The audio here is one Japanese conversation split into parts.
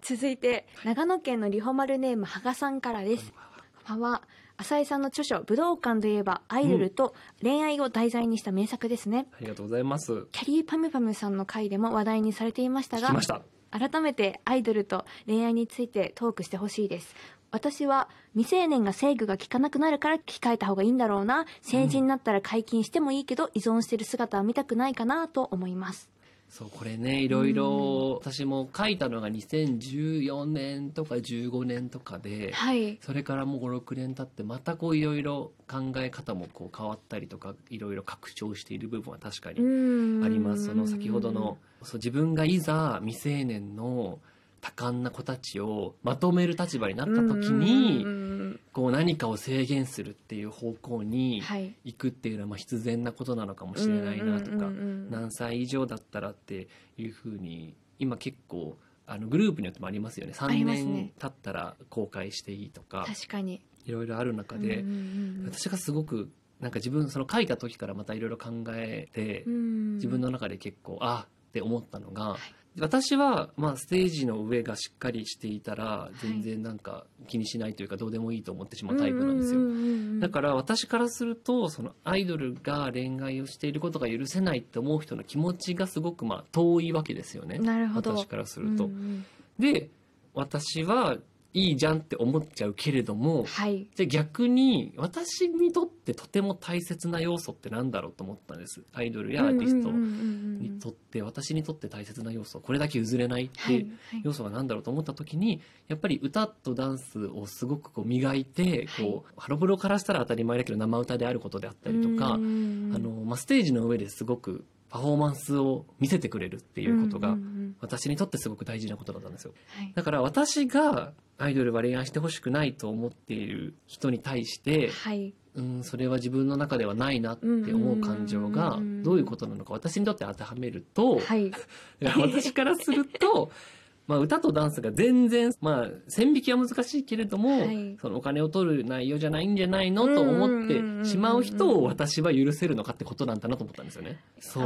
続いて長野県のリホマルネーム羽賀さんからです。羽は浅井さんの著書「武道館といえばアイドル」と恋愛を題材にした名作ですね、ありがとうございます。キャリーパムパムさんの回でも話題にされていましたが改めてアイドルと恋愛についてトークしてほしいです。私は未成年が制御が効かなくなるから控えた方がいいんだろうな。成人になったら解禁してもいいけど依存してる姿は見たくないかなと思いますそうこれねいろいろ私も書いたのが2014年とか15年とかで、はい。それからもう56年経ってまたこういろいろ考え方もこう変わったりとかいろいろ拡張している部分は確かにあります。その先ほどのそう自分がいざ未成年の多感な子たちをまとめる立場になった時にこう何かを制限するっていう方向にはい。行くっていうのはまあ必然なことなのかもしれないなとか何歳以上だったらっていうふうに今結構あのグループによってもありますよね。あ3りますね。年経ったら公開していいとか確かに。いろいろある中で私がすごくなんか自分その書いた時からまたいろいろ考えて自分の中で結構あって思ったのが、私はまあステージの上がしっかりしていたら全然なんか気にしないというかどうでもいいと思ってしまうタイプなんですよ。だから私からするとそのアイドルが恋愛をしていることが許せないって思う人の気持ちがすごくまあ遠いわけですよね。なるほど。私からすると。うんうん。で私はいいじゃんって思っちゃうけれどもはい。じゃあ逆に私にとってとても大切な要素ってなんだろうと思ったんです。アイドルやアーティストにとって私にとって大切な要素。これだけ譲れないって要素が何だろうと思った時にやっぱり歌とダンスをすごくこう磨いてこうハロプロからしたら当たり前だけど生歌であることであったりとかあの、まあ、ステージの上ですごくパフォーマンスを見せてくれるっていうことが私にとってすごく大事なことだったんですよ。はい。だから私がアイドルは恋愛してほしくないと思っている人に対してはい。うん、それは自分の中ではないなって思う感情がどういうことなのか私にとって当てはめると、はい。私からすると まあ歌とダンスが全然、まあ、線引きは難しいけれども、はい。そのお金を取る内容じゃないんじゃないの？と思ってしまう人を私は許せるのかってことなんだなと思ったんですよね。そう。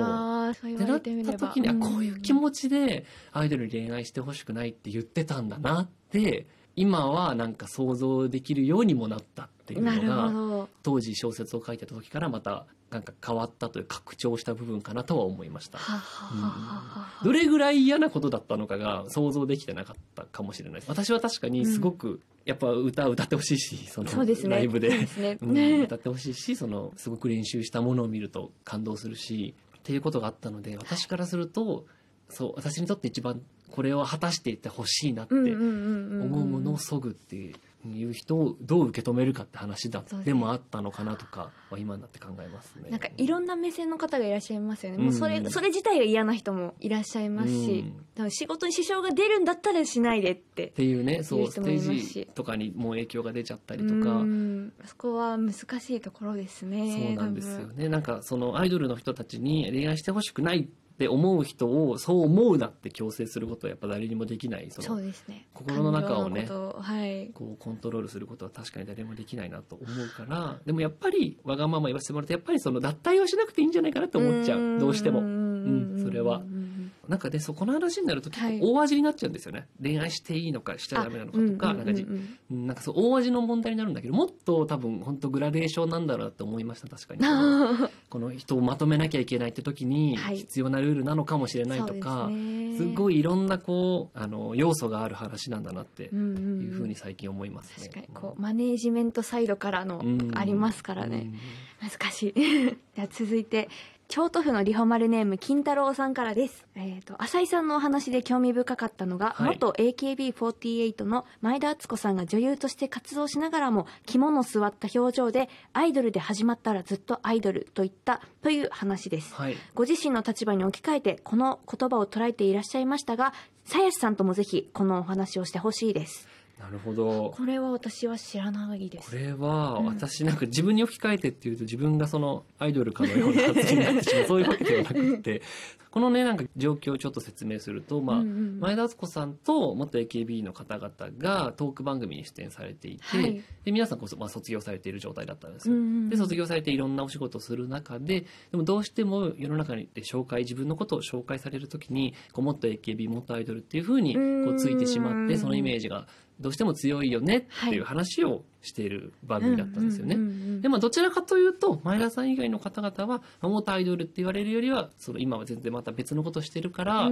そう言わってなっれてみればた時に、あこういう気持ちでアイドルに恋愛してほしくないって言ってたんだなって今はなんか想像できるようにもなったっていうのが当時小説を書いてた時からまたなんか変わったという拡張した部分かなとは思いました。はははははどれぐらい嫌なことだったのかが想像できてなかったかもしれないです。私は確かにすごく、やっぱ歌歌ってほしいし、そのライブで。歌ってほしいし、そのすごく練習したものを見ると感動するし、っていうことがあったので、私からすると、そう、私にとって一番これを果たしていってほしいなって思うものをそぐっていう人をどう受け止めるかって話だでもあったのかなとかは今になって考えますね。なんかいろんな目線の方がいらっしゃいますよね。うんもうそれ、それ自体が嫌な人もいらっしゃいますし、うん仕事に支障が出るんだったらしないでってっ。ていうねそいうステージとかにも影響が出ちゃったりとか、うんそこは難しいところですね。そうなんですよ。ねなんかそのアイドルの人たちに恋愛してほしくないって思う人をそう思うなって強制することはやっぱ誰にもできないそうですね。心の中をねはい。こうコントロールすることは確かに誰もできないなと思うからでもやっぱりわがまま言わせてもらうとやっぱりその脱退をしなくていいんじゃないかなって思っちゃうどうしても。んそれはうんなんかでそこの話になると結はい。構大味になっちゃうんですよね、恋愛していいのかしちゃダメなのかとか、うんなんかじうん。うんうんなんかそう大味の問題になるんだけどもっと多分本当グラデーションなんだろうなって思いました確かに。う んこの人をまとめなきゃいけないって時にはい。必要なルールなのかもしれないとか、すごい、いいろんなこうあの要素がある話なんだなっていうふうに最近思いますね。確かにこうマネージメントサイドからのうん。ありますからね、難しい。では続いて京都府のリホマルネーム金太郎さんからです、えー、と浅井さんのお話で興味深かったのが、はい。元 AKB48 の前田敦子さんが女優として活動しながらも肝の据わった表情でアイドルで始まったらずっとアイドルと言ったという話です。はい、ご自身の立場に置き換えてこの言葉を捉えていらっしゃいましたが鞘師さんともぜひこのお話をしてほしいですなるほど。これは私は知らないです。これはうん私なんか自分に置き換えてっていうと自分がそのアイドルかのような発言になってしまう。そういうわけではなくて このねなんか状況をちょっと説明すると、まあうんうん前田敦子さんと元 AKB の方々がトーク番組に出演されていて、はい。で皆さんこそ、まあ、卒業されている状態だったんですよ。うんうんで卒業されていろんなお仕事をする中ででもどうしても世の中で紹介自分のことを紹介される時にこうもっと AKB もっとアイドルっていうふうにこうついてしまってうんそのイメージがどうしても強いよねっていう話をしている番組だったんですよね。うんうんうんうんでまあどちらかというと前田さん以外の方々はまあ元アイドルって言われるよりはその今は全然また別のことしてるから、こ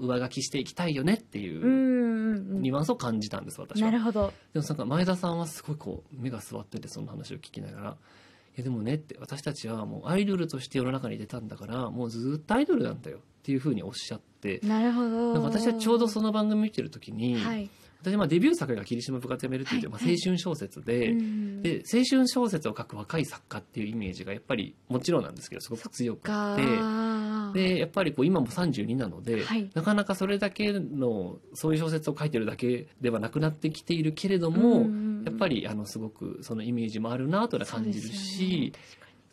う上書きしていきたいよねっていうニュアンスを感じたんです私は。な。るほど。でもなんか前田さんはすごいこう目が座っててその話を聞きながら「いやでもね」って私たちはもうアイドルとして世の中に出たんだからもうずっとアイドルなんだよっていうふうにおっしゃってなるほど。私はちょうどその番組見てる時に、はい私まあデビュー作が「霧島部活やめる」っていう、はい。まあ、青春小説で。うんで青春小説を書く若い作家っていうイメージがやっぱりもちろんなんですけどすごく強くてでやっぱりこう今も32なので、はい。なかなかそれだけのそういう小説を書いてるだけではなくなってきているけれども、やっぱりあのすごくそのイメージもあるなとは感じるし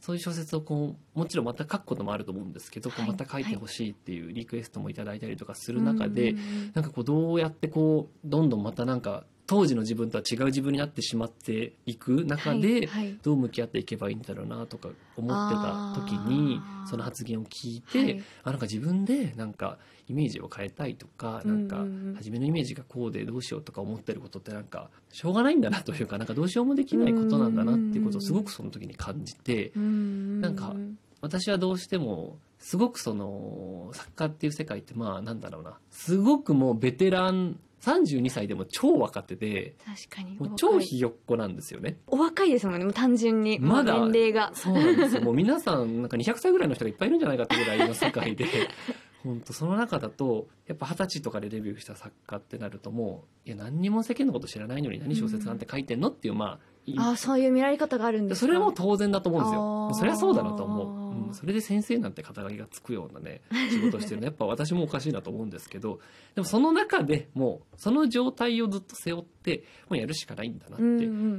そう,、いう小説をこうもちろんまた書くこともあると思うんですけど、また書いてほしいっていうリクエストもいただいたりとかする中で、うんうんうん。なんかこうどうやってこうどんどんまたなんか当時の自分とは違う自分になってしまっていく中で、どう向き合っていけばいいんだろうなとか思ってた時にその発言を聞いて、はい。あなんか自分でなんかイメージを変えたいとかなんか初めのイメージがこうでどうしようとか思ってることってなんかしょうがないんだなというかなんかどうしようもできないことなんだなっていうことをすごくその時に感じてうん。なんか私はどうしてもすごくその作家っていう世界ってまあなんだろうな。すごくもうベテラン32歳でも超若手で確かにもう超ひよっこなんですよね。お若いですもんねもう単純にまだ年齢がそうなんですよ。もう皆さん、なんか200歳ぐらいの人がいっぱいいるんじゃないかってぐらいの世界で、本当その中だと、やっぱ二十歳とかでデビューした作家ってなるともう、いや、何にも世間のこと知らないのに何小説なんて書いてんのっていう、まあ、いああそういう見られ方があるんですかそれはもう当然だと思うんですよ。それはそうだなと思う。うん、それで先生なんて肩書きがつくようなね、仕事をしてるの、やっぱ私もおかしいなと思うんですけど、でもその中でもう、その状態をずっと背負って、もうやるしかないんだなってうんう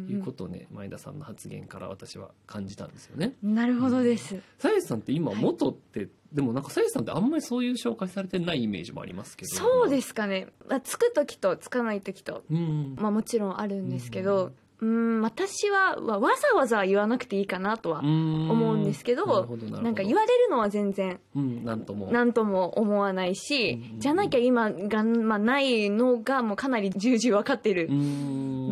んいうことをね、前田さんの発言から私は感じたんですよね。うんなるほどです。さやさんって今はい。元って、でもなんかさやさんってあんまりそういう紹介されてないイメージもありますけど。そうですすかね、まあ、つく時とつかない時とうんまあもちろんあるんですけどうん私はわわざわざ言わなくていいかなとは思思うんですけどなんか言われるのは全然うんなんとも。何とも思わないしうんじゃなきゃ今が、まあ、ないのがもうかなり重々分かってる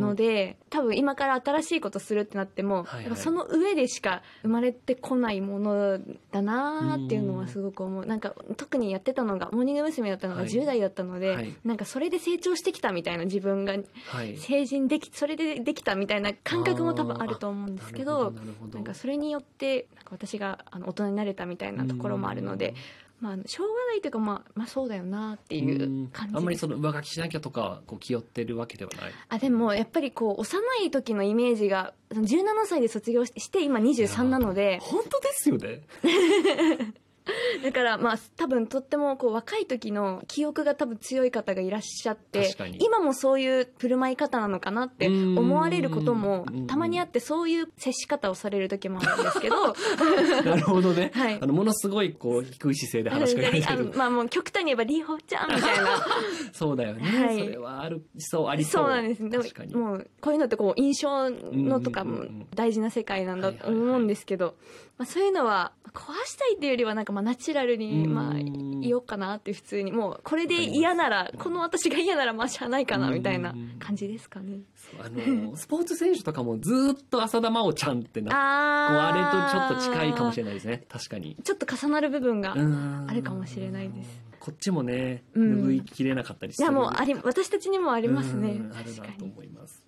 のので多分今から新しいことするってなっても、はいはい。その上でしか生まれてこないものだなーっていうのはすごく思う。なんか特にやってたのがモーニング娘。だったのがはい。10代だったので、はい。なんかそれで成長してきたみたいな自分がはい。成人できそれでできたみたいな感覚も多分あると思うんですけどなんかそれによってなんか私があの大人になれたみたいなところもあるので、まあしょうがないというか、まあ、まあそうだよなっていう感じあんまりその上書きしなきゃとかこう気負ってるわけではない。あでもやっぱりこう幼い時のイメージが17歳で卒業して今23なので。本当ですよね だからまあ多分とってもこう若い時の記憶が多分強い方がいらっしゃって今もそういう振る舞い方なのかなって思われることもうん。たまにあってそういう接し方をされる時もあるんですけど。なるほどね、はい。あのものすごいこう低い姿勢で話しかけられてる。まあもう極端に言えばリーホちゃんみたいなそうだよね、はい。それはあるそうありそう。そうなんです。でも確かに。もうこういうのってこう印象のとかも大事な世界なんだと思うんですけど、まあ、そういうのは壊したいっていうよりはなんかまあナチュラルにうん。まあ言おうかなって普通にもうこれで嫌ならこの私が嫌ならまあしゃあないかなみたいな感じですかね。あの スポーツ選手とかもずっと浅田真央ちゃんってなこうああれとちょっと近いかもしれなないですね。確かに。いちょっと重なる部分が、あるかもしれないですこっちもねうん。拭いきれなかったりするやもうあり私たちにもありますね。うんあるなと思います